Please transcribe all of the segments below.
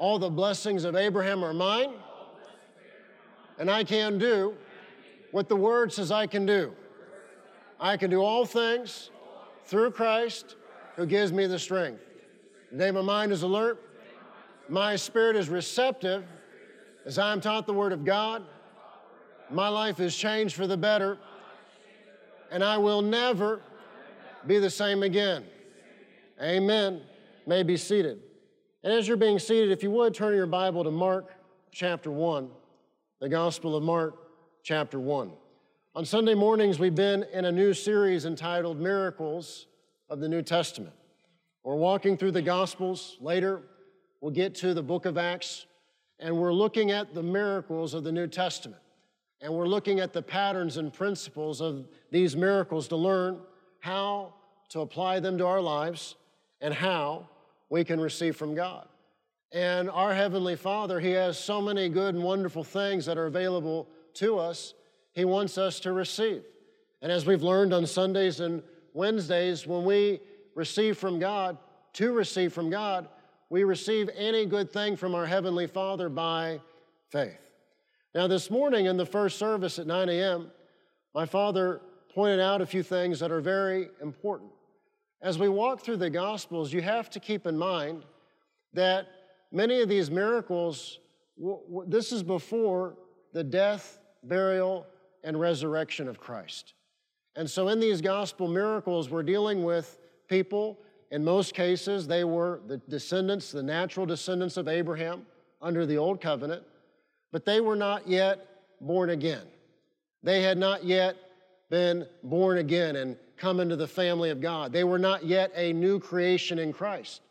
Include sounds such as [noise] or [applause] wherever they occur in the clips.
All the blessings of Abraham are mine, and I can do what the Word says I can do. I can do all things through Christ who gives me the strength. Today, my mind is alert, my spirit is receptive as I am taught the Word of God. My life is changed for the better, and I will never be the same again. Amen. May be seated. And as you're being seated, if you would turn your Bible to Mark chapter 1, the Gospel of Mark chapter 1. On Sunday mornings, we've been in a new series entitled Miracles of the New Testament. We're walking through the Gospels. Later, we'll get to the book of Acts, and we're looking at the miracles of the New Testament. And we're looking at the patterns and principles of these miracles to learn how to apply them to our lives and how we can receive from God. And our Heavenly Father, He has so many good and wonderful things that are available to us, He wants us to receive. And as we've learned on Sundays and Wednesdays, when we receive from God, to receive from God, we receive any good thing from our Heavenly Father by faith. Now, this morning in the first service at 9 a.m., my father pointed out a few things that are very important. As we walk through the Gospels, you have to keep in mind that many of these miracles, this is before the death, burial, and resurrection of Christ. And so in these gospel miracles, we're dealing with people, in most cases, they were the descendants, the natural descendants of Abraham under the old covenant, but they were not yet born again. They had not yet been born again and come into the family of God. They were not yet a new creation in Christ.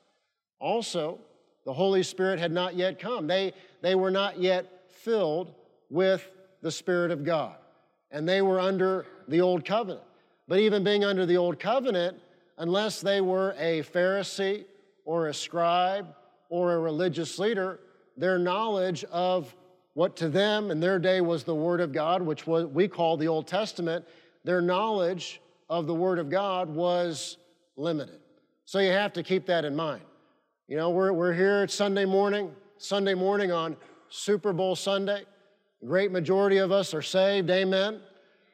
Also, the Holy Spirit had not yet come. They, they were not yet filled with the Spirit of God. And they were under the Old Covenant. But even being under the Old Covenant, unless they were a Pharisee or a scribe or a religious leader, their knowledge of what to them in their day was the Word of God, which we call the Old Testament, their knowledge of the Word of God was limited. So you have to keep that in mind. You know, we're, we're here at Sunday morning, Sunday morning on Super Bowl Sunday. great majority of us are saved, amen.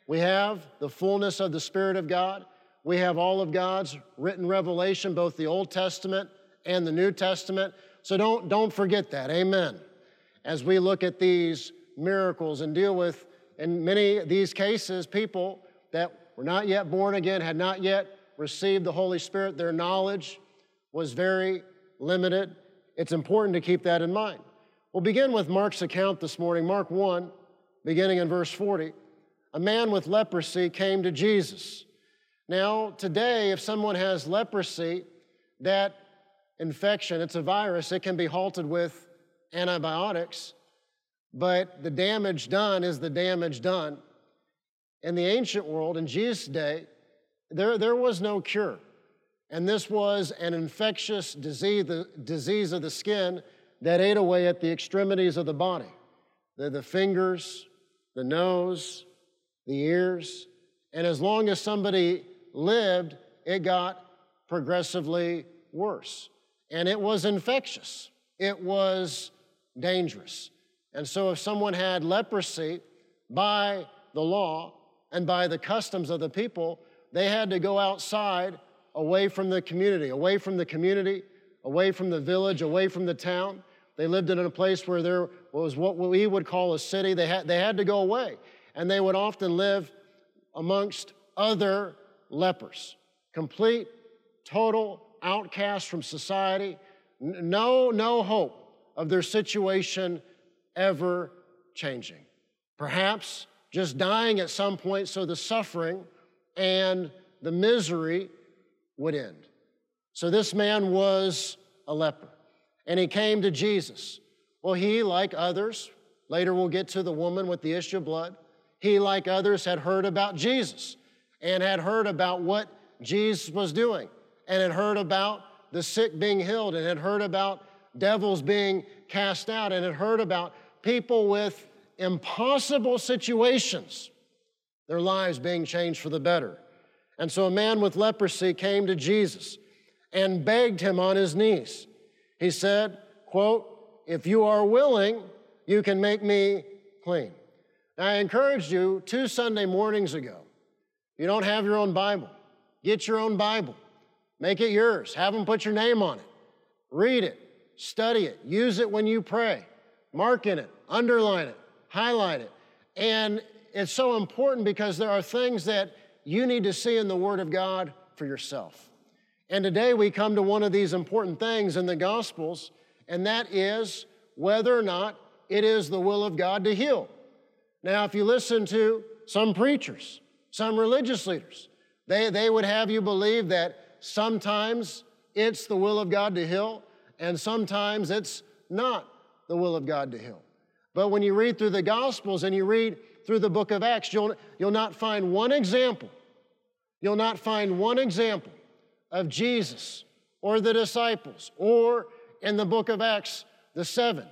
We have the fullness of the Spirit of God. We have all of God's written revelation, both the Old Testament and the New Testament. So don't, don't forget that, amen. As we look at these miracles and deal with, in many of these cases, people that were not yet born again, had not yet received the Holy Spirit. Their knowledge was very limited. It's important to keep that in mind. We'll begin with Mark's account this morning, Mark 1, beginning in verse 40. A man with leprosy came to Jesus. Now, today, if someone has leprosy, that infection, it's a virus, it can be halted with antibiotics, but the damage done is the damage done in the ancient world, in Jesus' day, there, there was no cure. And this was an infectious disease, the disease of the skin that ate away at the extremities of the body the, the fingers, the nose, the ears. And as long as somebody lived, it got progressively worse. And it was infectious, it was dangerous. And so, if someone had leprosy by the law, and by the customs of the people, they had to go outside away from the community, away from the community, away from the village, away from the town. They lived in a place where there was what we would call a city. They had, they had to go away. And they would often live amongst other lepers, complete, total outcasts from society, no, no hope of their situation ever changing. Perhaps just dying at some point so the suffering and the misery would end. So this man was a leper, and he came to Jesus. Well, he, like others, later we'll get to the woman with the issue of blood, he, like others, had heard about Jesus and had heard about what Jesus was doing and had heard about the sick being healed and had heard about devils being cast out and had heard about people with impossible situations, their lives being changed for the better. And so a man with leprosy came to Jesus and begged him on his knees. He said, quote, if you are willing, you can make me clean. Now, I encouraged you two Sunday mornings ago. You don't have your own Bible. Get your own Bible. Make it yours. Have them put your name on it. Read it. Study it. Use it when you pray. Mark in it. Underline it. Highlight it. And it's so important because there are things that you need to see in the Word of God for yourself. And today we come to one of these important things in the Gospels, and that is whether or not it is the will of God to heal. Now, if you listen to some preachers, some religious leaders, they, they would have you believe that sometimes it's the will of God to heal, and sometimes it's not the will of God to heal. But when you read through the Gospels and you read through the book of Acts, you'll, you'll not find one example, you'll not find one example of Jesus or the disciples or in the book of Acts, the seven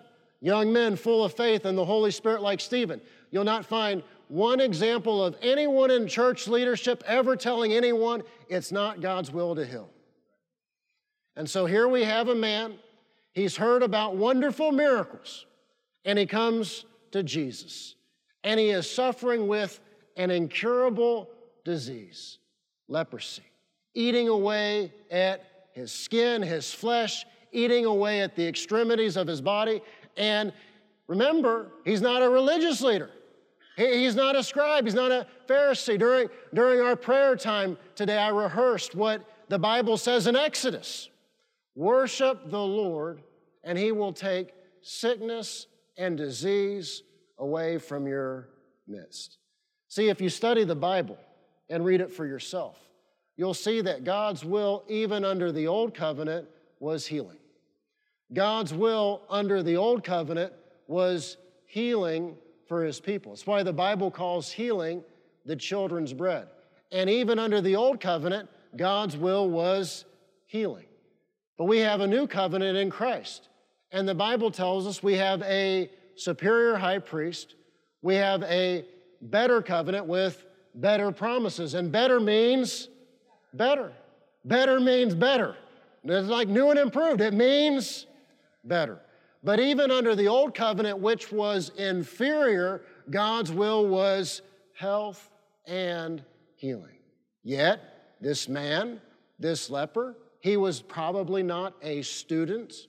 young men full of faith and the Holy Spirit like Stephen. You'll not find one example of anyone in church leadership ever telling anyone it's not God's will to heal. And so here we have a man, he's heard about wonderful miracles, and he comes to Jesus. And he is suffering with an incurable disease, leprosy, eating away at his skin, his flesh, eating away at the extremities of his body. And remember, he's not a religious leader. He's not a scribe, he's not a Pharisee. During, during our prayer time today, I rehearsed what the Bible says in Exodus Worship the Lord, and he will take sickness and disease away from your midst. See, if you study the Bible and read it for yourself, you'll see that God's will, even under the old covenant, was healing. God's will under the old covenant was healing for his people. It's why the Bible calls healing the children's bread. And even under the old covenant, God's will was healing. But we have a new covenant in Christ. And the Bible tells us we have a superior high priest, we have a better covenant with better promises. And better means better. Better means better. It's like new and improved. It means better. But even under the old covenant, which was inferior, God's will was health and healing. Yet, this man, this leper, he was probably not a student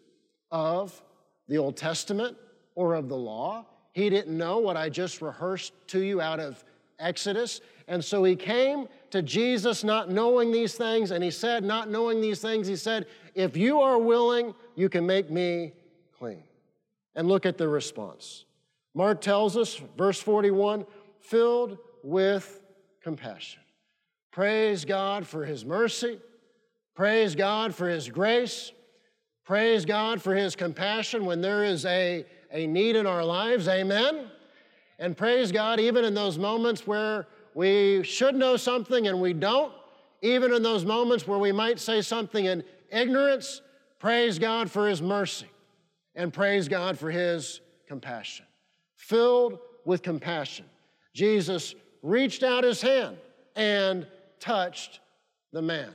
of the Old Testament or of the law. He didn't know what I just rehearsed to you out of Exodus. And so he came to Jesus not knowing these things, and he said, not knowing these things, he said, If you are willing, you can make me clean. And look at the response. Mark tells us, verse 41, filled with compassion. Praise God for his mercy. Praise God for his grace. Praise God for his compassion when there is a, a need in our lives. Amen. And praise God even in those moments where we should know something and we don't, even in those moments where we might say something in ignorance. Praise God for his mercy and praise God for his compassion. Filled with compassion, Jesus reached out his hand and touched the man.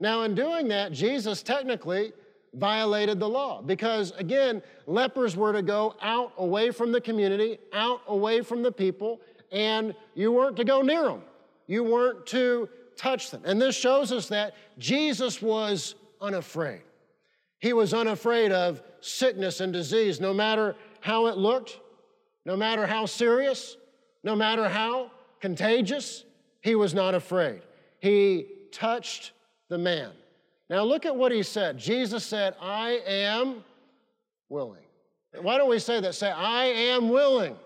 Now, in doing that, Jesus technically violated the law because, again, lepers were to go out away from the community, out away from the people, and you weren't to go near them. You weren't to touch them. And this shows us that Jesus was unafraid. He was unafraid of sickness and disease, no matter how it looked, no matter how serious, no matter how contagious, he was not afraid. He touched the man. Now look at what he said. Jesus said, I am willing. Why don't we say that? Say, I am willing.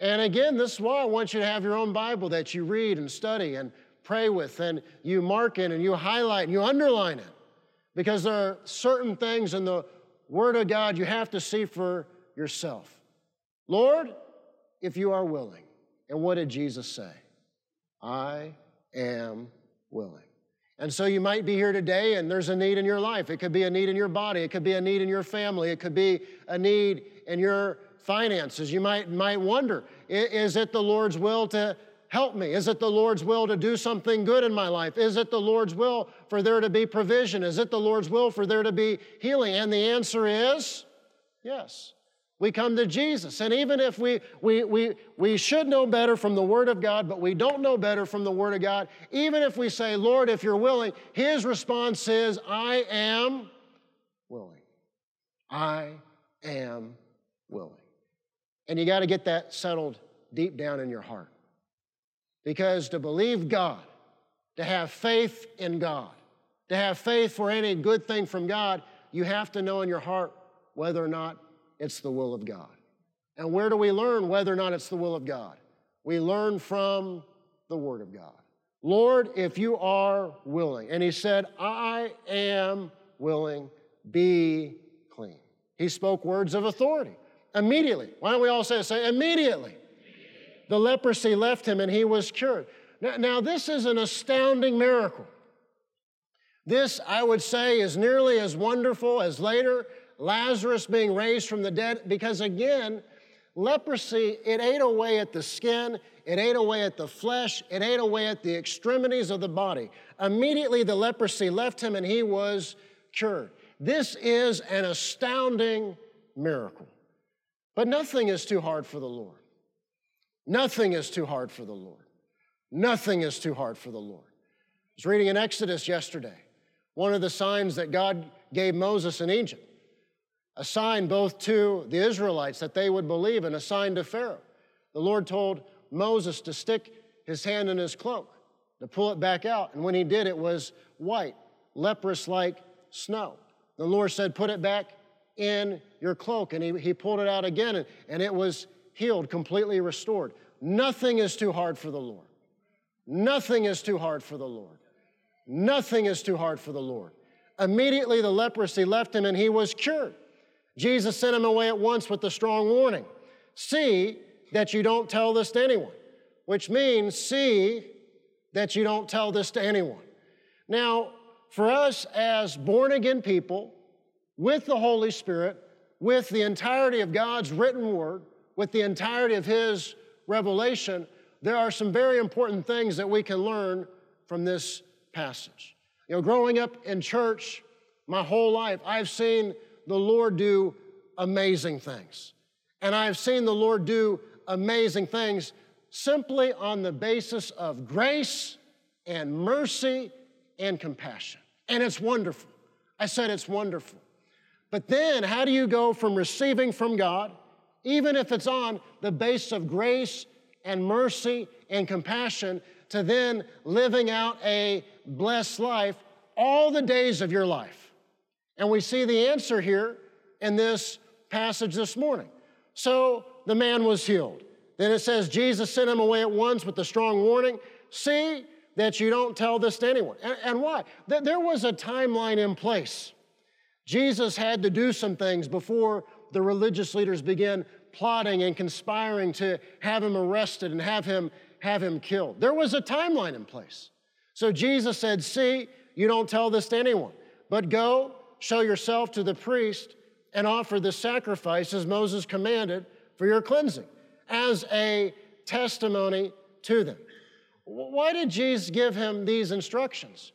And again, this is why I want you to have your own Bible that you read and study and pray with, and you mark in and you highlight and you underline it. Because there are certain things in the Word of God, you have to see for yourself. Lord, if you are willing. And what did Jesus say? I am willing. And so you might be here today and there's a need in your life. It could be a need in your body, it could be a need in your family, it could be a need in your finances. You might, might wonder is it the Lord's will to help me? Is it the Lord's will to do something good in my life? Is it the Lord's will for there to be provision? Is it the Lord's will for there to be healing? And the answer is yes. We come to Jesus. And even if we, we, we, we should know better from the Word of God, but we don't know better from the Word of God, even if we say, Lord, if you're willing, His response is, I am willing. I am willing. And you got to get that settled deep down in your heart. Because to believe God, to have faith in God, to have faith for any good thing from God, you have to know in your heart whether or not it's the will of God. And where do we learn whether or not it's the will of God? We learn from the Word of God. Lord, if you are willing. And he said, I am willing, be clean. He spoke words of authority immediately. Why don't we all say? Say immediately. The leprosy left him and he was cured. Now, now, this is an astounding miracle. This, I would say, is nearly as wonderful as later Lazarus being raised from the dead, because again, leprosy, it ate away at the skin, it ate away at the flesh, it ate away at the extremities of the body. Immediately, the leprosy left him and he was cured. This is an astounding miracle. But nothing is too hard for the Lord. Nothing is too hard for the Lord. Nothing is too hard for the Lord. I was reading in Exodus yesterday, one of the signs that God gave Moses in Egypt a sign both to the Israelites that they would believe and a sign to Pharaoh. The Lord told Moses to stick his hand in his cloak, to pull it back out. And when he did, it was white, leprous like snow. The Lord said, Put it back in your cloak. And he, he pulled it out again, and, and it was healed, completely restored. Nothing is too hard for the Lord. Nothing is too hard for the Lord. Nothing is too hard for the Lord. Immediately the leprosy left him and he was cured. Jesus sent him away at once with the strong warning see that you don't tell this to anyone, which means see that you don't tell this to anyone. Now, for us as born again people, with the Holy Spirit, with the entirety of God's written word, with the entirety of His revelation, there are some very important things that we can learn from this passage. You know, growing up in church my whole life, I've seen the Lord do amazing things. And I've seen the Lord do amazing things simply on the basis of grace and mercy and compassion. And it's wonderful. I said it's wonderful. But then, how do you go from receiving from God, even if it's on the basis of grace and mercy and compassion, to then living out a blessed life all the days of your life? And we see the answer here in this passage this morning. So the man was healed. Then it says Jesus sent him away at once with a strong warning see that you don't tell this to anyone. And, and why? There was a timeline in place. Jesus had to do some things before the religious leaders began plotting and conspiring to have him arrested and have him have him killed. There was a timeline in place. So Jesus said, "See, you don't tell this to anyone, but go show yourself to the priest and offer the sacrifice as Moses commanded for your cleansing as a testimony to them. Why did Jesus give him these instructions?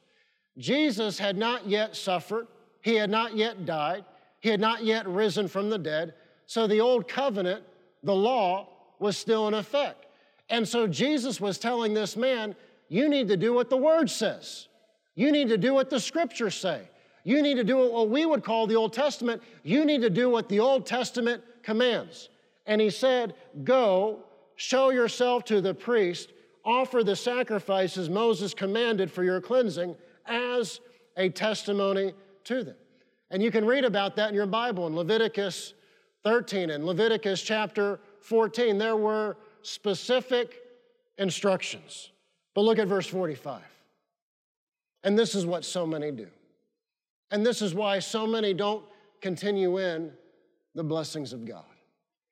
Jesus had not yet suffered, he had not yet died, he had not yet risen from the dead, so the old covenant, the law, was still in effect. And so Jesus was telling this man, You need to do what the word says. You need to do what the scriptures say. You need to do what we would call the Old Testament. You need to do what the Old Testament commands. And he said, Go, show yourself to the priest, offer the sacrifices Moses commanded for your cleansing as a testimony to them. And you can read about that in your Bible in Leviticus 13 and Leviticus chapter 14. There were specific instructions. But look at verse 45. And this is what so many do. And this is why so many don't continue in the blessings of God.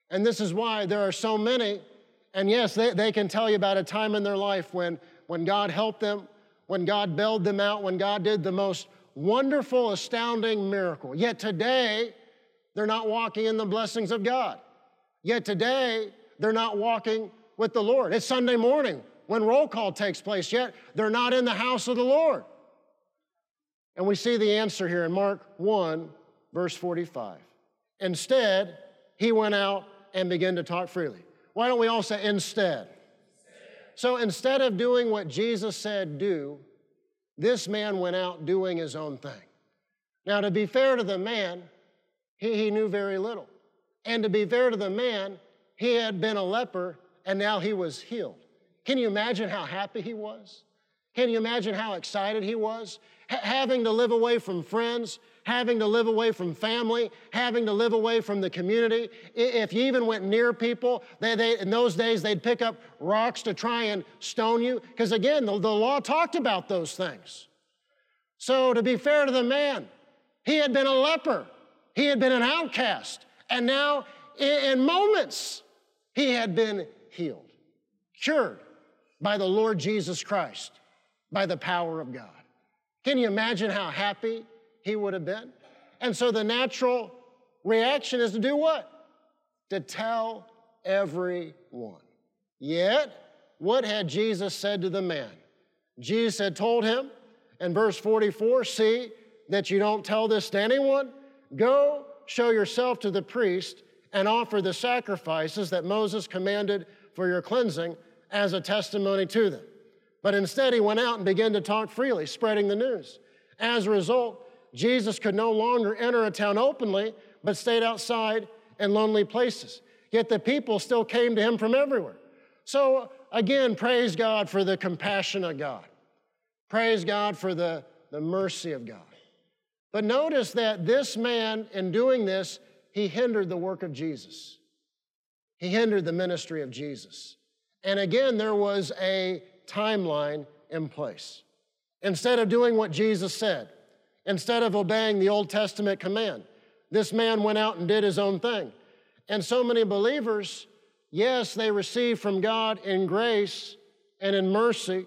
And this is why there are so many, and yes, they, they can tell you about a time in their life when, when God helped them, when God bailed them out, when God did the most wonderful, astounding miracle. Yet today, they're not walking in the blessings of God. Yet today, they're not walking with the Lord. It's Sunday morning when roll call takes place, yet they're not in the house of the Lord. And we see the answer here in Mark 1, verse 45. Instead, he went out and began to talk freely. Why don't we all say instead? So instead of doing what Jesus said do, this man went out doing his own thing. Now, to be fair to the man, he, he knew very little. And to be fair to the man, he had been a leper and now he was healed. Can you imagine how happy he was? Can you imagine how excited he was? H- having to live away from friends, having to live away from family, having to live away from the community. If you even went near people, they, they, in those days they'd pick up rocks to try and stone you, because again, the, the law talked about those things. So, to be fair to the man, he had been a leper, he had been an outcast, and now in, in moments he had been healed, cured by the Lord Jesus Christ, by the power of God. Can you imagine how happy he would have been? And so the natural reaction is to do what? To tell everyone. Yet, what had Jesus said to the man? Jesus had told him in verse 44 See that you don't tell this to anyone. Go show yourself to the priest and offer the sacrifices that Moses commanded for your cleansing as a testimony to them. But instead, he went out and began to talk freely, spreading the news. As a result, Jesus could no longer enter a town openly, but stayed outside in lonely places. Yet the people still came to him from everywhere. So, again, praise God for the compassion of God. Praise God for the, the mercy of God. But notice that this man, in doing this, he hindered the work of Jesus. He hindered the ministry of Jesus. And again, there was a timeline in place. Instead of doing what Jesus said, instead of obeying the Old Testament command, this man went out and did his own thing. And so many believers, yes, they receive from God in grace and in mercy,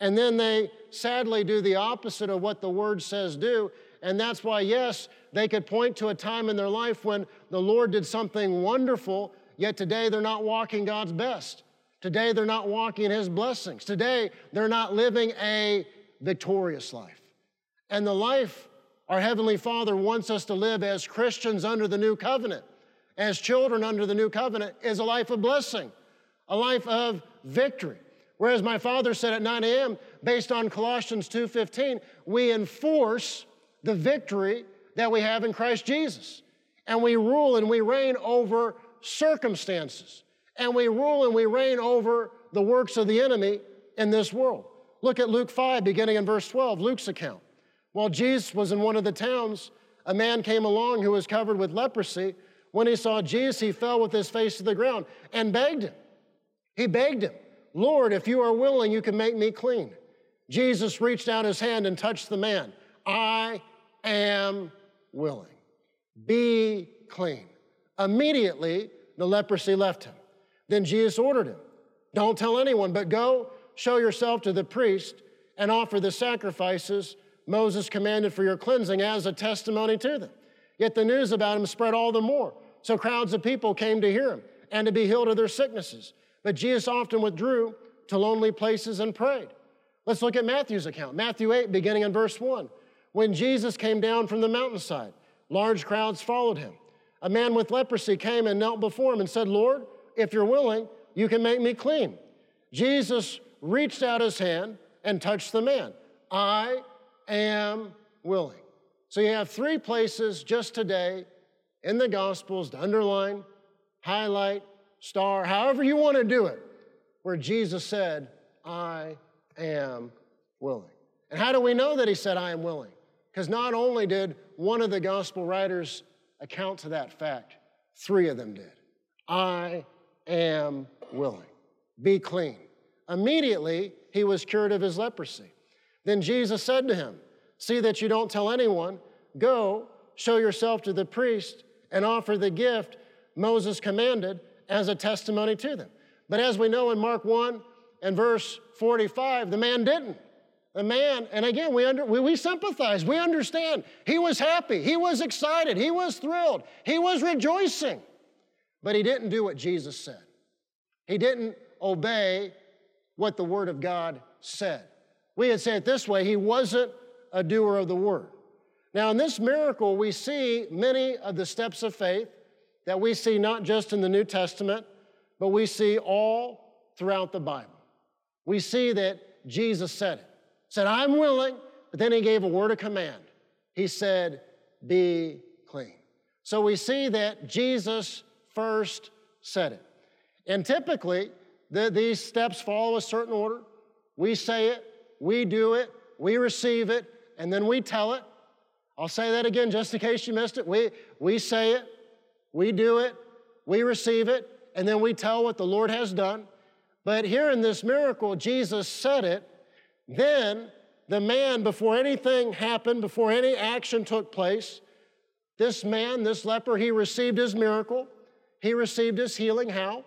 and then they sadly do the opposite of what the word says do. And that's why, yes, they could point to a time in their life when the Lord did something wonderful, yet today they're not walking God's best. Today, they're not walking in His blessings. Today, they're not living a victorious life. And the life our Heavenly Father wants us to live as Christians under the new covenant, as children under the new covenant, is a life of blessing, a life of victory. Whereas my father said at 9 a.m., based on Colossians 2:15, we enforce the victory that we have in Christ Jesus. And we rule and we reign over circumstances and we rule and we reign over the works of the enemy in this world. Look at Luke 5, beginning in verse 12, Luke's account. While Jesus was in one of the towns, a man came along who was covered with leprosy. When he saw Jesus, he fell with his face to the ground and begged him. He begged him, Lord, if you are willing, you can make me clean. Jesus reached out his hand and touched the man. I am willing. Be clean. Immediately, the leprosy left him. Then Jesus ordered him Don't tell anyone, but go show yourself to the priest and offer the sacrifices Moses commanded for your cleansing as a testimony to them. Yet the news about him spread all the more. So crowds of people came to hear him and to be healed of their sicknesses. But Jesus often withdrew to lonely places and prayed. Let's look at Matthew's account. Matthew 8, beginning in verse 1. When Jesus came down from the mountainside, large crowds followed him. A man with leprosy came and knelt before him and said, Lord, if you're willing, you can make me clean. Jesus reached out his hand and touched the man. I am willing. So you have three places just today in the Gospels to underline, highlight, star, however you want to do it, where Jesus said, I am willing. And how do we know that he said, I am willing? Because not only did one of the gospel writers account to that fact, three of them did. I am willing. Be clean. Immediately, he was cured of his leprosy. Then Jesus said to him, See that you don't tell anyone. Go, show yourself to the priest and offer the gift Moses commanded as a testimony to them. But as we know in Mark 1 and verse 45, the man didn't. The man, and again, we, under, we, we sympathize, we understand. He was happy, he was excited, he was thrilled, he was rejoicing. But he didn't do what Jesus said. He didn't obey what the Word of God said. We would say it this way he wasn't a doer of the Word. Now, in this miracle, we see many of the steps of faith that we see not just in the New Testament, but we see all throughout the Bible. We see that Jesus said it. Said, I'm willing, but then he gave a word of command. He said, Be clean. So we see that Jesus first said it. And typically, the, these steps follow a certain order. We say it, we do it, we receive it, and then we tell it. I'll say that again just in case you missed it. We, we say it, we do it, we receive it, and then we tell what the Lord has done. But here in this miracle, Jesus said it. Then the man, before anything happened, before any action took place, this man, this leper, he received his miracle. He received his healing. How?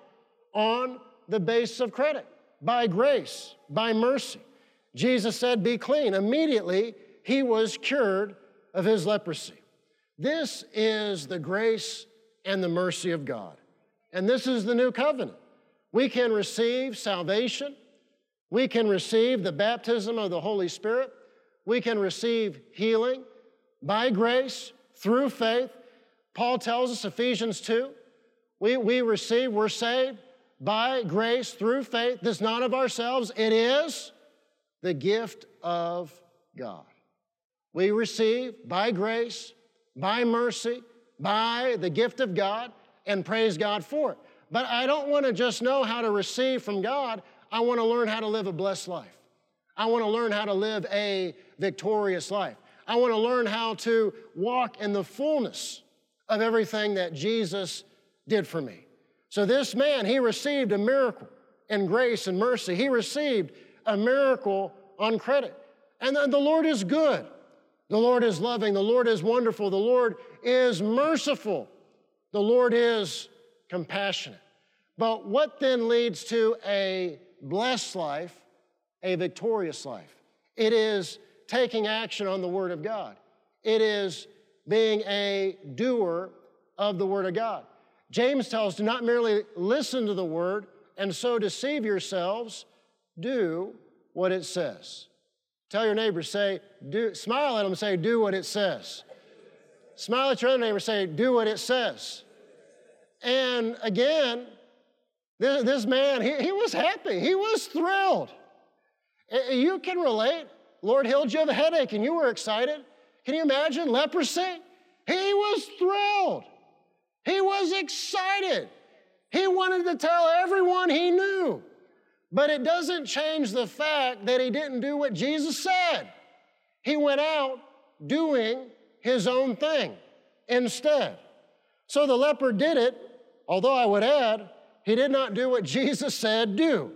On the basis of credit, by grace, by mercy. Jesus said, Be clean. Immediately, he was cured of his leprosy. This is the grace and the mercy of God. And this is the new covenant. We can receive salvation. We can receive the baptism of the Holy Spirit. We can receive healing by grace through faith. Paul tells us, Ephesians 2, we, we receive, we're saved by grace through faith. This not of ourselves, it is the gift of God. We receive by grace, by mercy, by the gift of God, and praise God for it. But I don't want to just know how to receive from God, I want to learn how to live a blessed life. I want to learn how to live a victorious life. I want to learn how to walk in the fullness of everything that Jesus did for me. So, this man, he received a miracle in grace and mercy. He received a miracle on credit. And then the Lord is good. The Lord is loving. The Lord is wonderful. The Lord is merciful. The Lord is compassionate. But what then leads to a blessed life, a victorious life? It is taking action on the Word of God. It is being a doer of the Word of God. James tells to not merely listen to the word and so deceive yourselves, do what it says. Tell your neighbor, say, do, smile at them, say, do what it says. Smile at your other neighbor, say, do what it says. And again, this, this man, he, he was happy. He was thrilled. You can relate. Lord healed you of a headache and you were excited. Can you imagine leprosy? He was thrilled. He was excited. He wanted to tell everyone he knew. But it doesn't change the fact that he didn't do what Jesus said. He went out doing his own thing instead. So the leper did it, although I would add, he did not do what Jesus said do.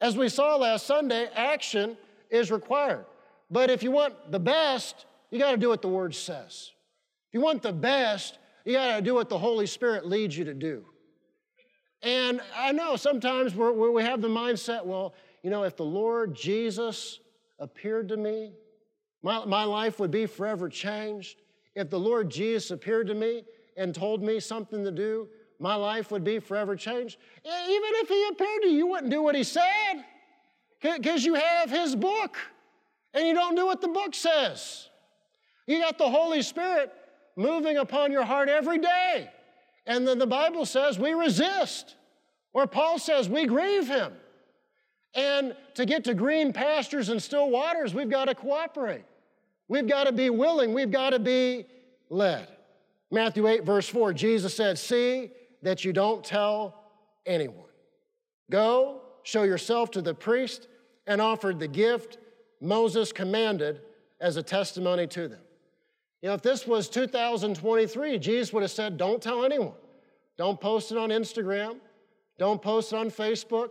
As we saw last Sunday, action is required. But if you want the best, you got to do what the Word says. If you want the best, you got to do what the Holy Spirit leads you to do. And I know sometimes we're, we have the mindset, well, you know, if the Lord Jesus appeared to me, my, my life would be forever changed. If the Lord Jesus appeared to me and told me something to do, my life would be forever changed. Even if He appeared to you, you wouldn't do what He said because you have His book and you don't do what the book says. You got the Holy Spirit moving upon your heart every day. And then the Bible says we resist, or Paul says we grieve him. And to get to green pastures and still waters, we've got to cooperate. We've got to be willing. We've got to be led. Matthew 8, verse 4, Jesus said, See that you don't tell anyone. Go, show yourself to the priest, and offer the gift Moses commanded as a testimony to them. You know, if this was 2023, Jesus would have said, Don't tell anyone. Don't post it on Instagram. Don't post it on Facebook.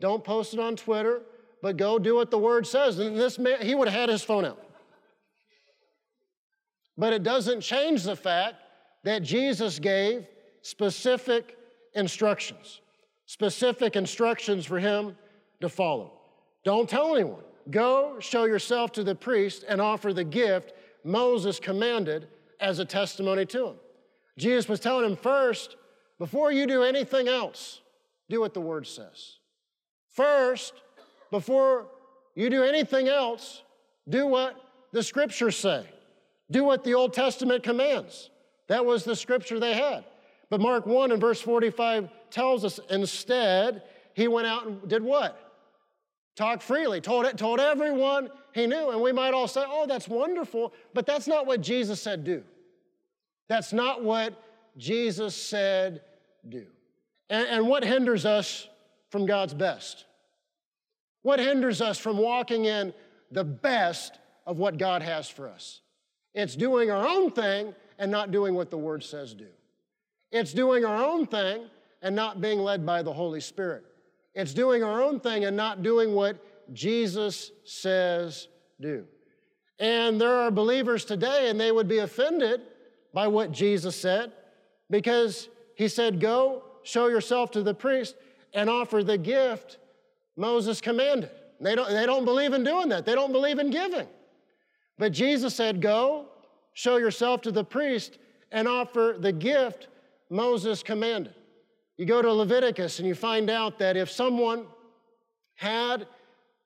Don't post it on Twitter. But go do what the word says. And this man, he would have had his phone out. But it doesn't change the fact that Jesus gave specific instructions, specific instructions for him to follow. Don't tell anyone. Go show yourself to the priest and offer the gift Moses commanded as a testimony to him. Jesus was telling him first, before you do anything else, do what the word says. First, before you do anything else, do what the scriptures say. Do what the Old Testament commands. That was the scripture they had. But Mark 1 and verse 45 tells us instead, he went out and did what? Talked freely, told, it, told everyone he knew. And we might all say, oh, that's wonderful, but that's not what Jesus said do. That's not what Jesus said do. And, and what hinders us from God's best? What hinders us from walking in the best of what God has for us? It's doing our own thing and not doing what the Word says do. It's doing our own thing and not being led by the Holy Spirit. It's doing our own thing and not doing what Jesus says do. And there are believers today, and they would be offended by what Jesus said because he said, Go, show yourself to the priest, and offer the gift Moses commanded. They don't, they don't believe in doing that, they don't believe in giving. But Jesus said, Go, show yourself to the priest, and offer the gift Moses commanded. You go to Leviticus and you find out that if someone had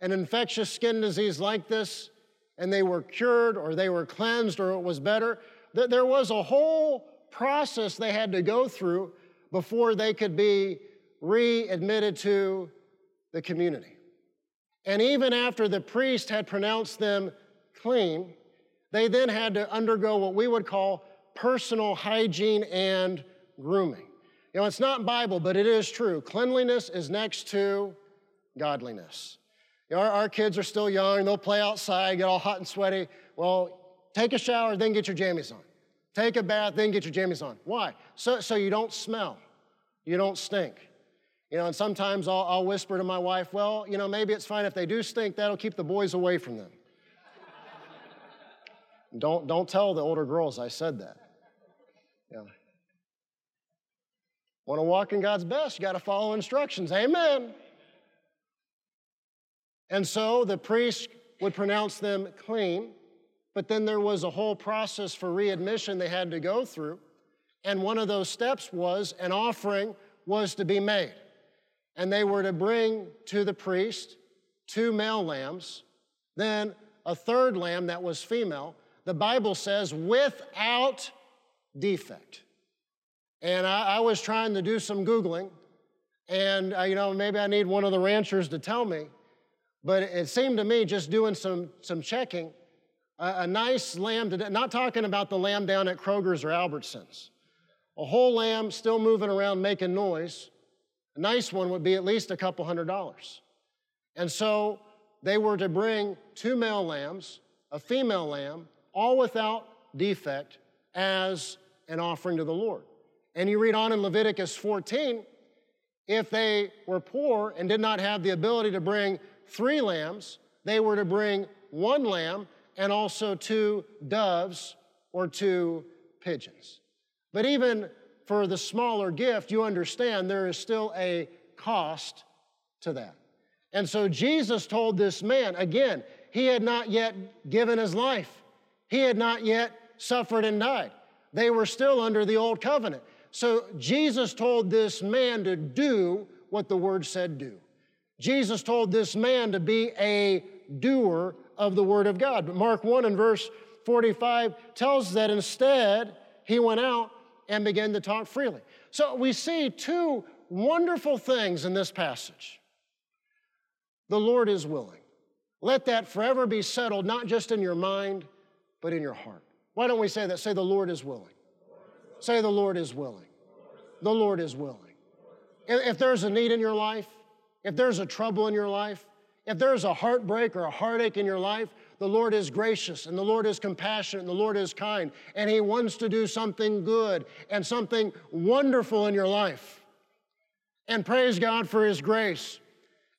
an infectious skin disease like this and they were cured or they were cleansed or it was better, that there was a whole process they had to go through before they could be readmitted to the community. And even after the priest had pronounced them clean, they then had to undergo what we would call personal hygiene and grooming. You know, it's not Bible, but it is true. Cleanliness is next to godliness. You know, our, our kids are still young, they'll play outside, get all hot and sweaty. Well, take a shower, then get your jammies on. Take a bath, then get your jammies on. Why? So, so you don't smell, you don't stink. You know, and sometimes I'll, I'll whisper to my wife, well, you know, maybe it's fine if they do stink, that'll keep the boys away from them. [laughs] don't, don't tell the older girls I said that. Yeah. Want to walk in God's best, you got to follow instructions. Amen. And so the priest would pronounce them clean, but then there was a whole process for readmission they had to go through. And one of those steps was an offering was to be made. And they were to bring to the priest two male lambs, then a third lamb that was female. The Bible says without defect. And I, I was trying to do some Googling, and uh, you know, maybe I need one of the ranchers to tell me, but it seemed to me just doing some, some checking, a, nice lamb, to, not talking about the lamb down at Kroger's or Albertsons, a whole lamb still moving around making noise, a nice one would be at least a couple hundred dollars. And so they were to bring two male lambs, a female lamb, all without defect, as an offering to the Lord. And you read on in Leviticus 14, if they were poor and did not have the ability to bring three lambs, they were to bring one lamb and also two doves or two pigeons. But even for the smaller gift, you understand there is still a cost to that. And so Jesus told this man, again, he had not yet given his life, he had not yet suffered and died. They were still under the old covenant. So Jesus told this man to do what the word said do. Jesus told this man to be a doer of the word of God. But Mark 1 and verse 45 tells that instead he went out and began to talk freely. So we see two wonderful things in this passage. The Lord is willing. Let that forever be settled, not just in your mind, but in your heart. Why don't we say that? Say, The Lord is willing. Say, The Lord is willing. The Lord is willing. If there's a need in your life, if there's a trouble in your life, if there's a heartbreak or a heartache in your life, the Lord is gracious and the Lord is compassionate and the Lord is kind and He wants to do something good and something wonderful in your life. And praise God for His grace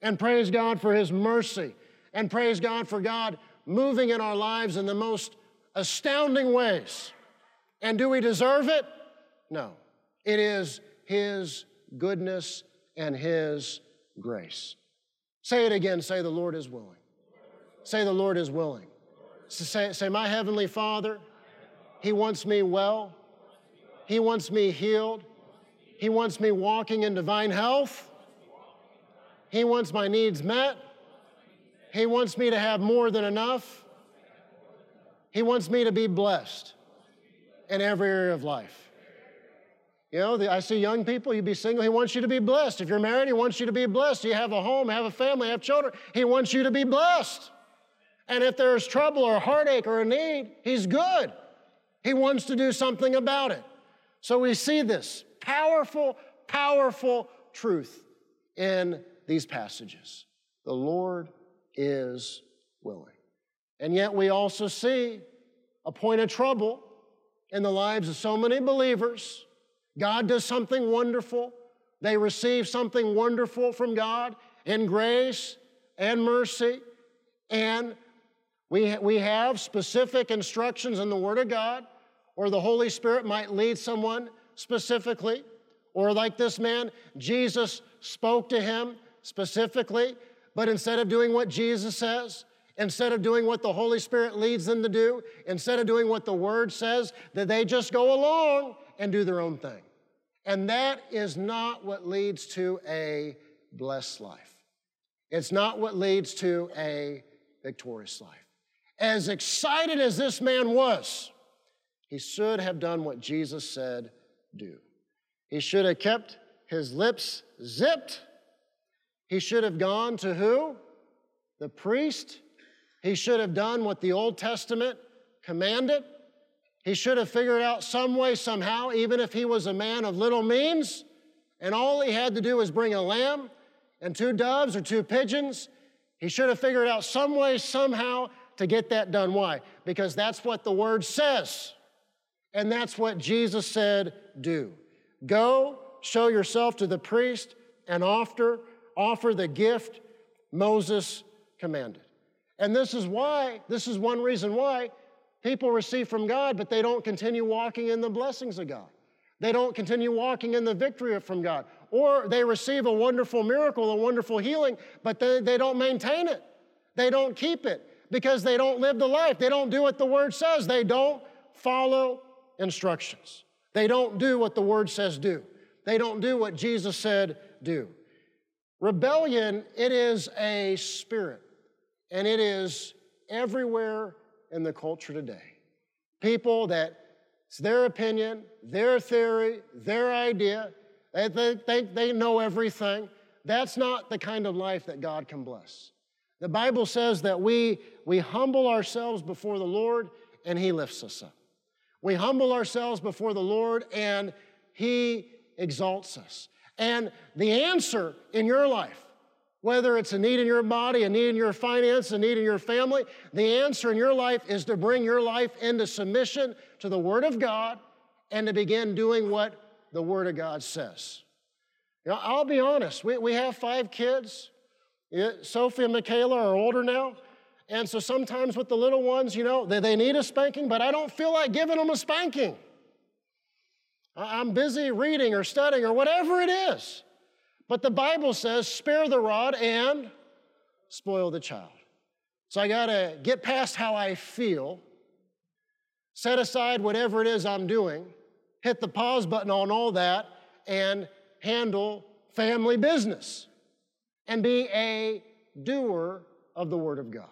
and praise God for His mercy and praise God for God moving in our lives in the most astounding ways. And do we deserve it? No. It is His goodness and His grace. Say it again. Say, The Lord is willing. Say, The Lord is willing. Say, say, My Heavenly Father, He wants me well. He wants me healed. He wants me walking in divine health. He wants my needs met. He wants me to have more than enough. He wants me to be blessed in every area of life. You know, the, I see young people, you be single, he wants you to be blessed. If you're married, he wants you to be blessed. You have a home, have a family, have children, he wants you to be blessed. And if there's trouble or heartache or a need, he's good. He wants to do something about it. So we see this powerful, powerful truth in these passages. The Lord is willing. And yet we also see a point of trouble in the lives of so many believers. God does something wonderful. They receive something wonderful from God in grace and mercy. And we, we have specific instructions in the Word of God, or the Holy Spirit might lead someone specifically. Or, like this man, Jesus spoke to him specifically, but instead of doing what Jesus says, instead of doing what the Holy Spirit leads them to do, instead of doing what the Word says, that they just go along and do their own thing. And that is not what leads to a blessed life. It's not what leads to a victorious life. As excited as this man was, he should have done what Jesus said do. He should have kept his lips zipped he should have gone to who? The priest. He should have done what the Old Testament commanded. He should have figured out some way, somehow, even if he was a man of little means, and all he had to do was bring a lamb and two doves or two pigeons. He should have figured out some way, somehow, to get that done. Why? Because that's what the word says. And that's what Jesus said do. Go, show yourself to the priest, and offer offer the gift Moses commanded. And this is why, this is one reason why people receive from God, but they don't continue walking in the blessings of God. They don't continue walking in the victory from God. Or they receive a wonderful miracle, a wonderful healing, but they, they don't maintain it. They don't keep it because they don't live the life. They don't do what the Word says. They don't follow instructions. They don't do what the Word says do. They don't do what Jesus said do. Rebellion, it is a spirit, and it is everywhere in the culture today. People that it's their opinion, their theory, their idea, they think they know everything. That's not the kind of life that God can bless. The Bible says that we, we humble ourselves before the Lord and He lifts us up. We humble ourselves before the Lord and He exalts us. And the answer in your life, whether it's a need in your body, a need in your finance, a need in your family, the answer in your life is to bring your life into submission to the Word of God and to begin doing what the Word of God says. You know, I'll be honest, we, we have five kids. Sophie and Michaela are older now. And so sometimes with the little ones, you know, they, they need a spanking, but I don't feel like giving them a spanking. I'm busy reading or studying or whatever it is. But the Bible says, spare the rod and spoil the child. So I got to get past how I feel, set aside whatever it is I'm doing, hit the pause button on all that, and handle family business and be a doer of the Word of God.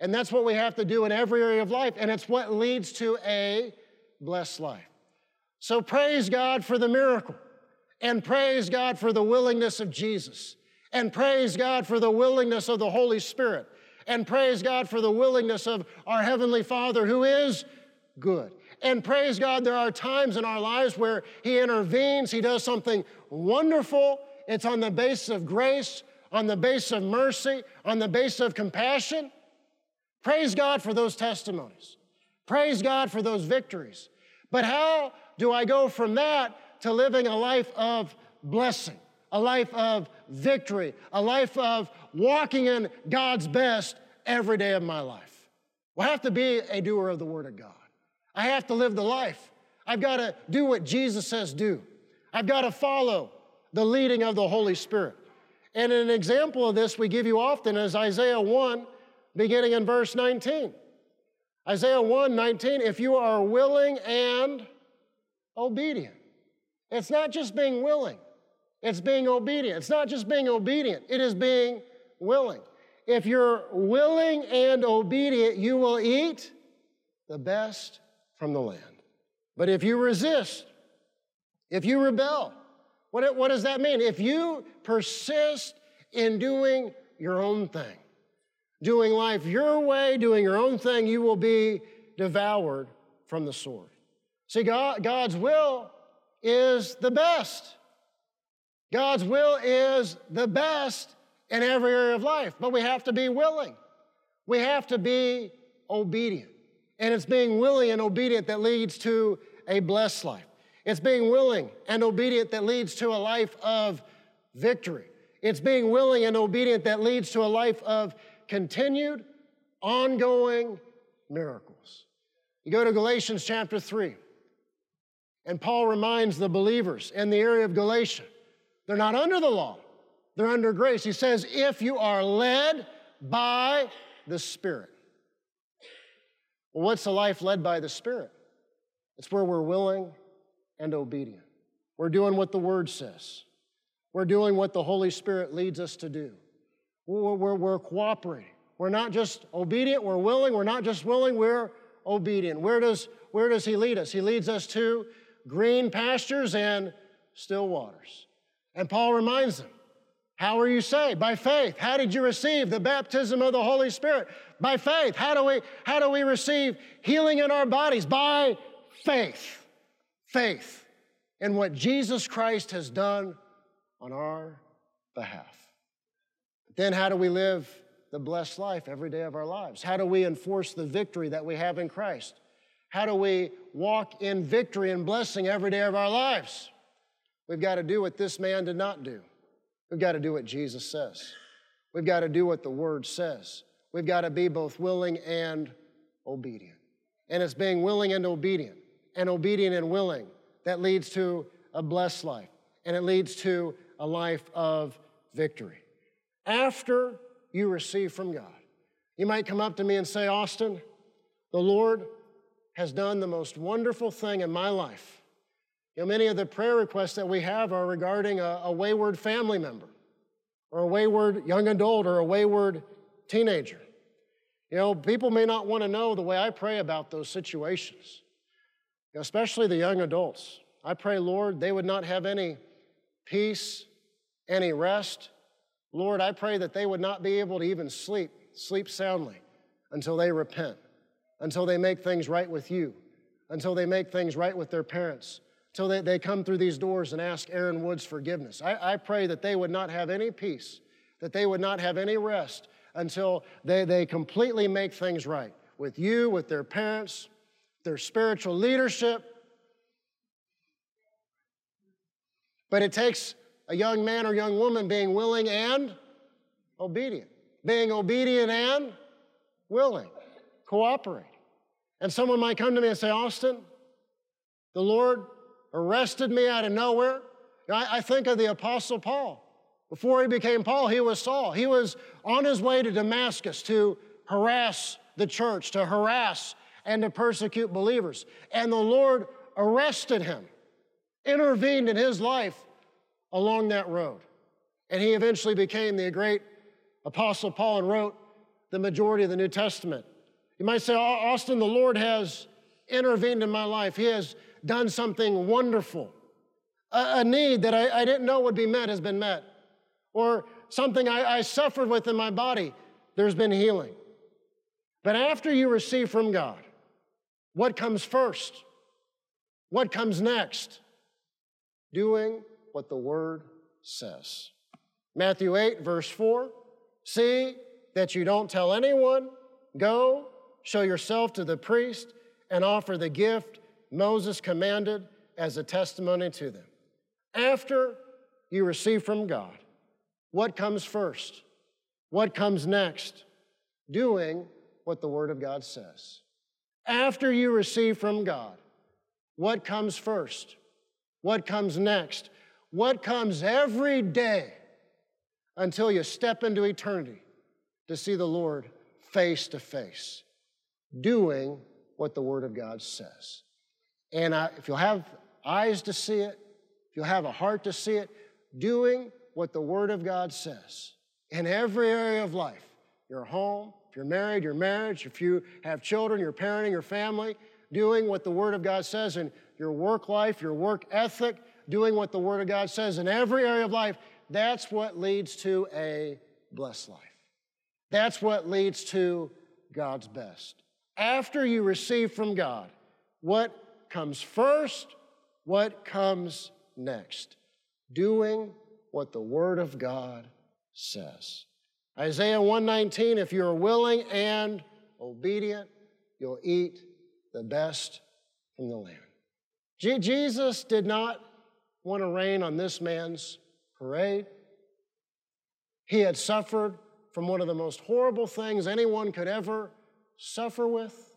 And that's what we have to do in every area of life, and it's what leads to a blessed life. So praise God for the miracle, and praise God for the willingness of Jesus, and praise God for the willingness of the Holy Spirit, and praise God for the willingness of our Heavenly Father who is good. And praise God, there are times in our lives where He intervenes, He does something wonderful. It's on the basis of grace, on the basis of mercy, on the basis of compassion. Praise God for those testimonies. Praise God for those victories. But how do I go from that to living a life of blessing, a life of victory, a life of walking in God's best every day of my life? Well, I have to be a doer of the Word of God. I have to live the life. I've got to do what Jesus says do. I've got to follow the leading of the Holy Spirit. And an example of this we give you often is Isaiah 1, beginning in verse 19. Isaiah 1 19, if you are willing and obedient. It's not just being willing, it's being obedient. It's not just being obedient, it is being willing. If you're willing and obedient, you will eat the best from the land. But if you resist, if you rebel, what, what does that mean? If you persist in doing your own thing, doing life your way, doing your own thing, you will be devoured from the sword. See, God, God's will is the best. God's will is the best in every area of life, but we have to be willing. We have to be obedient. And it's being willing and obedient that leads to a blessed life. It's being willing and obedient that leads to a life of victory. It's being willing and obedient that leads to a life of continued, ongoing miracles. You go to Galatians chapter 3, and Paul reminds the believers in the area of Galatia they're not under the law, they're under grace. He says, if you are led by the Spirit. Well, what's a life led by the Spirit? It's where we're willing and obedient. We're doing what the Word says. We're doing what the Holy Spirit leads us to do. We're, we're, we're, cooperating. We're not just obedient, we're willing. We're not just willing, we're obedient. Where does, where does He lead us? He leads us to green pastures and still waters. And Paul reminds them how are you saved? By faith. How did you receive the baptism of the Holy Spirit? By faith. How do we, how do we receive healing in our bodies? By faith faith in what Jesus Christ has done on our behalf. Then, how do we live the blessed life every day of our lives? How do we enforce the victory that we have in Christ? How do we walk in victory and blessing every day of our lives? We've got to do what this man did not do. We've got to do what Jesus says. We've got to do what the Word says. We've got to be both willing and obedient. And it's being willing and obedient and obedient and willing that leads to a blessed life and it leads to a life of victory. After you receive from God, you might come up to me and say, Austin, the Lord has done the most wonderful thing in my life. You know, many of the prayer requests that we have are regarding a, a wayward family member or a wayward young adult or a wayward teenager. You know, people may not want to know the way I pray about those situations especially the young adults. I pray, Lord, they would not have any peace, any rest. Lord, I pray that they would not be able to even sleep, sleep soundly until they repent, until they make things right with you, until they make things right with their parents, until they, they come through these doors and ask Aaron Woods forgiveness. I, I pray that they would not have any peace, that they would not have any rest until they, they completely make things right with you, with their parents, their spiritual leadership. But it takes a young man or young woman being willing and obedient, being obedient and willing, cooperate. And someone might come to me and say, Austin, the Lord arrested me out of nowhere. I, I think of the Apostle Paul. Before he became Paul, he was Saul. He was on his way to Damascus to harass the church, to harass and to persecute believers. And the Lord arrested him, intervened in his life along that road. And he eventually became the great Apostle Paul and wrote the majority of the New Testament. You might say, Austin, the Lord has intervened in my life. He has done something wonderful. A, a need that I, I, didn't know would be met has been met. Or something I, I suffered with in my body, there's been healing. But after you receive from God, what comes first? What comes next? Doing what the Word says. Matthew 8, verse 4 See that you don't tell anyone, go, show yourself to the priest, and offer the gift Moses commanded as a testimony to them. After you receive from God, what comes first? What comes next? Doing what the Word of God says. After you receive from God, what comes first? What comes next? What comes every day until you step into eternity to see the Lord face to face, doing what the Word of God says. And I, if you'll have eyes to see it, if you'll have a heart to see it, doing what the Word of God says in every area of life your home, if you're married, your marriage, if you have children, your parenting, your family, doing what the Word of God says in your work life, your work ethic, doing what the Word of God says in every area of life, that's what leads to a blessed life. That's what leads to God's best. After you receive from God, what comes first? What comes next? Doing what the Word of God says. Isaiah 119 if you're willing and obedient, you'll eat the best from the land. Je- Jesus did not want to rain on this man's parade. He had suffered from one of the most horrible things anyone could ever suffer with.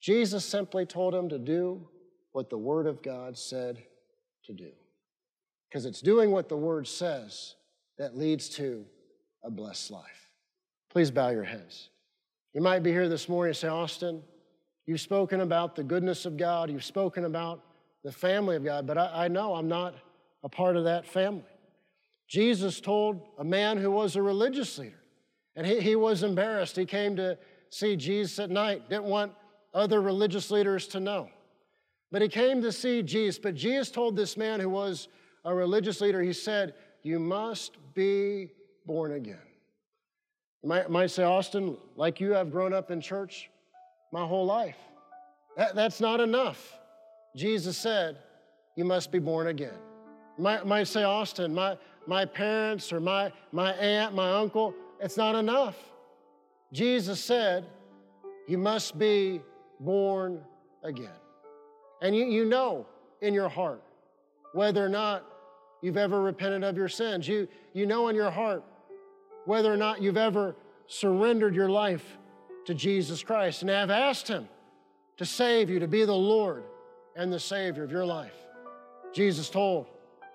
Jesus simply told him to do what the Word of God said to do. Because it's doing what the Word says that leads to a blessed life. Please bow your heads. You might be here this morning and say, Austin, you've spoken about the goodness of God, you've spoken about the family of God, but I, I know I'm not a part of that family. Jesus told a man who was a religious leader, and he, he was embarrassed. He came to see Jesus at night, didn't want other religious leaders to know. But he came to see Jesus. But Jesus told this man who was a religious leader, he said, You must be born again. You might, might say, Austin, like you, I've grown up in church my whole life. That, that's not enough. Jesus said, You must be born again. Might, might say, Austin, my, my parents or my, my aunt, my uncle, it's not enough. Jesus said, You must be born again. And you, you know in your heart whether or not you've ever repented of your sins. You, you know in your heart whether or not you've ever surrendered your life to Jesus Christ and have asked Him to save you, to be the Lord and the Savior of your life. Jesus told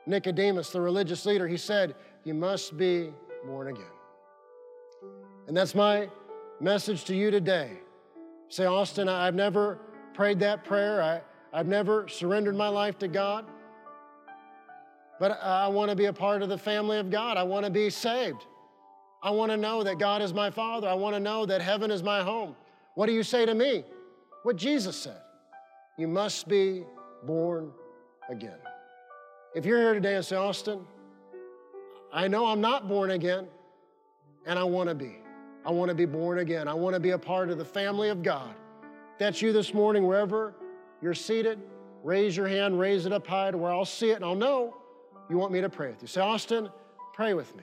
Nicodemus, the religious leader, he said, You must be born again. And that's my message to you today. Say, Austin, I've never prayed that prayer. I, I've never surrendered my life to God. But I want to be a part of the family of God. I want to be saved. I want to know that God is my Father. I want to know that heaven is my home. What do you say to me? What Jesus said. You must be born again. If you're here today and say, Austin, I know I'm not born again, and I want to be. I want to be born again. I want to be a part of the family of God. that's you this morning, wherever you're seated, raise your hand, raise it up high to where I'll see it and I'll know you want me to pray with you. Say, Austin, pray with me.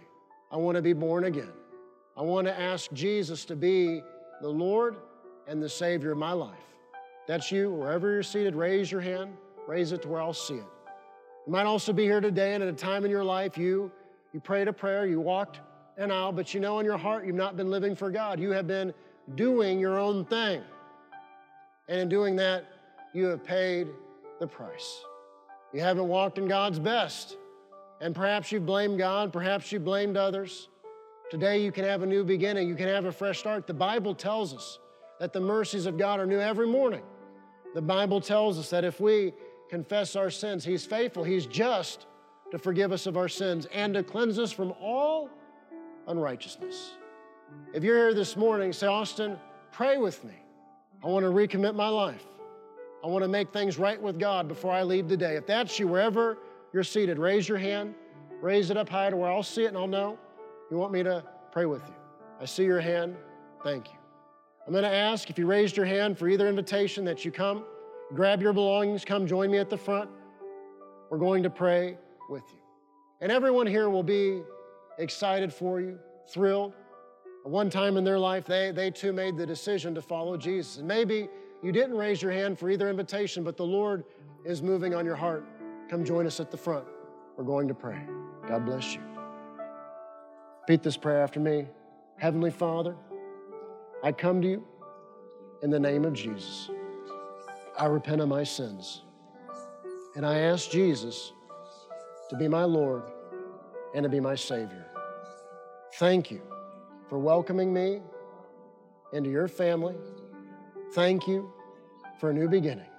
I want to be born again. I want to ask Jesus to be the Lord and the Savior of my life. That's you, wherever you're seated, raise your hand, raise it to where I'll see it. You might also be here today, and at a time in your life, you, you prayed a prayer, you walked an aisle, but you know in your heart you've not been living for God. You have been doing your own thing. And in doing that, you have paid the price. You haven't walked in God's best. And perhaps you've blamed God, perhaps you've blamed others. Today you can have a new beginning, you can have a fresh start. The Bible tells us that the mercies of God are new every morning. The Bible tells us that if we confess our sins. He's faithful, He's just to forgive us of our sins and to cleanse us from all unrighteousness. If you're here this morning, say, Austin, pray with me. I want to recommit my life. I want to make things right with God before I leave today. If that's you, wherever you're seated, raise your hand, raise it up high to where I'll see it and I'll know. You want me to pray with you. I see your hand. Thank you. I'm going to ask if you raised your hand for either invitation that you come Grab your belongings, come join me at the front. We're going to pray with you. And everyone here will be excited for you, thrilled. One time in their life, they, they too made the decision to follow Jesus. And maybe you didn't raise your hand for either invitation, but the Lord is moving on your heart. Come join us at the front. We're going to pray. God bless you. Repeat this prayer after me. Heavenly Father, I come to you in the name of Jesus. I repent of my sins. And I ask Jesus to be my Lord and to be my Savior. Thank you for welcoming me into your family. Thank you for a new beginning.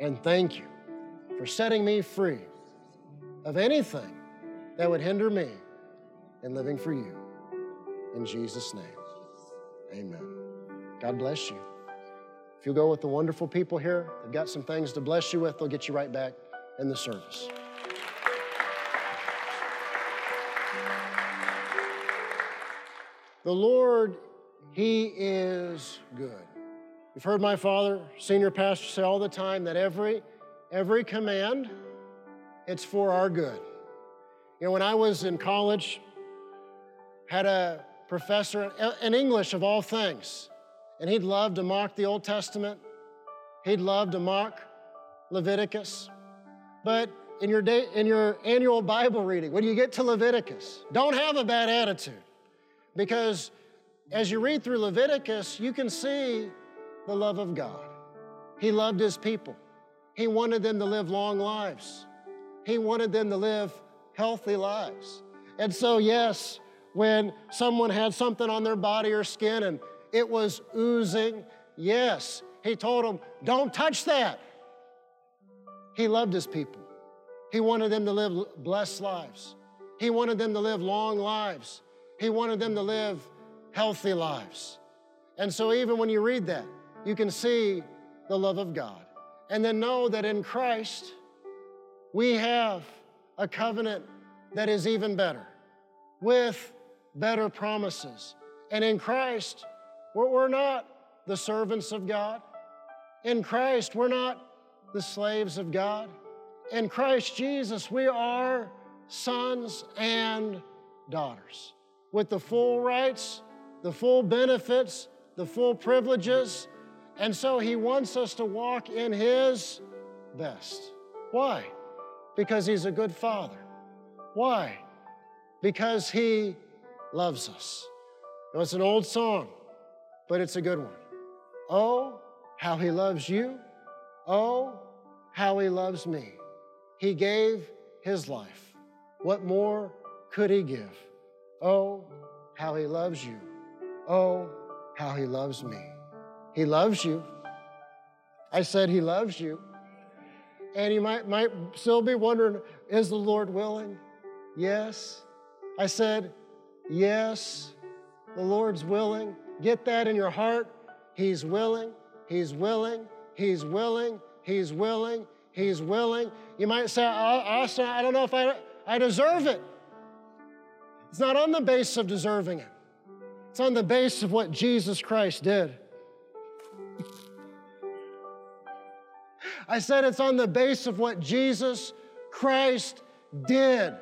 And thank you for setting me free of anything that would hinder me in living for you. In Jesus' name, amen. God bless you. If you'll go with the wonderful people here, they've got some things to bless you with, they'll get you right back in the service. The Lord, He is good. You've heard my father, senior pastor, say all the time that every, every command, it's for our good. You know, when I was in college, had a professor in English of all things, and he'd love to mock the Old Testament. He'd love to mock Leviticus. But in your, day, in your annual Bible reading, when you get to Leviticus, don't have a bad attitude. Because as you read through Leviticus, you can see the love of God. He loved his people, he wanted them to live long lives, he wanted them to live healthy lives. And so, yes, when someone had something on their body or skin and it was oozing, yes, he told them, Don't touch that. He loved his people. He wanted them to live blessed lives. He wanted them to live long lives. He wanted them to live healthy lives. And so, even when you read that, you can see the love of God. And then know that in Christ, we have a covenant that is even better, with better promises. And in Christ, we're, not the servants of God. In Christ, we're not the slaves of God. In Christ Jesus, we are sons and daughters with the full rights, the full benefits, the full privileges. And so he wants us to walk in his best. Why? Because he's a good father. Why? Because he loves us. Now, it's an old song, but it's a good one. Oh, how he loves you. Oh, how he loves me. He gave his life. What more could he give? Oh, how he loves you. Oh, how he loves me. He loves you. I said he loves you. And you might, might still be wondering, is the Lord willing? Yes. I said, yes, the Lord's willing. Get that in your heart. He's willing. He's willing. He's willing. He's willing. He's willing. You might say, Austin, I don't know if I, I deserve it. It's not on the base of deserving it, it's on the base of what Jesus Christ did. I said it's on the base of what Jesus Christ did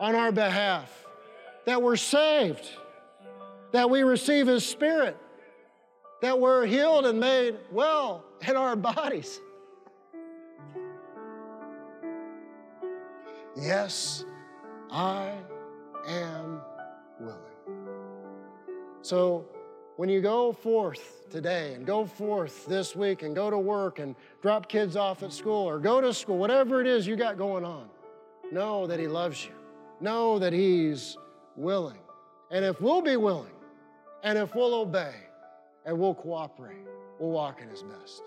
on our behalf that we're saved, that we receive His Spirit, that we're healed and made well in our bodies. Yes, I am willing. So, when you go forth today and go forth this week and go to work and drop kids off at school or go to school, whatever it is you got going on, know that He loves you. Know that He's willing. And if we'll be willing and if we'll obey and we'll cooperate, we'll walk in His best.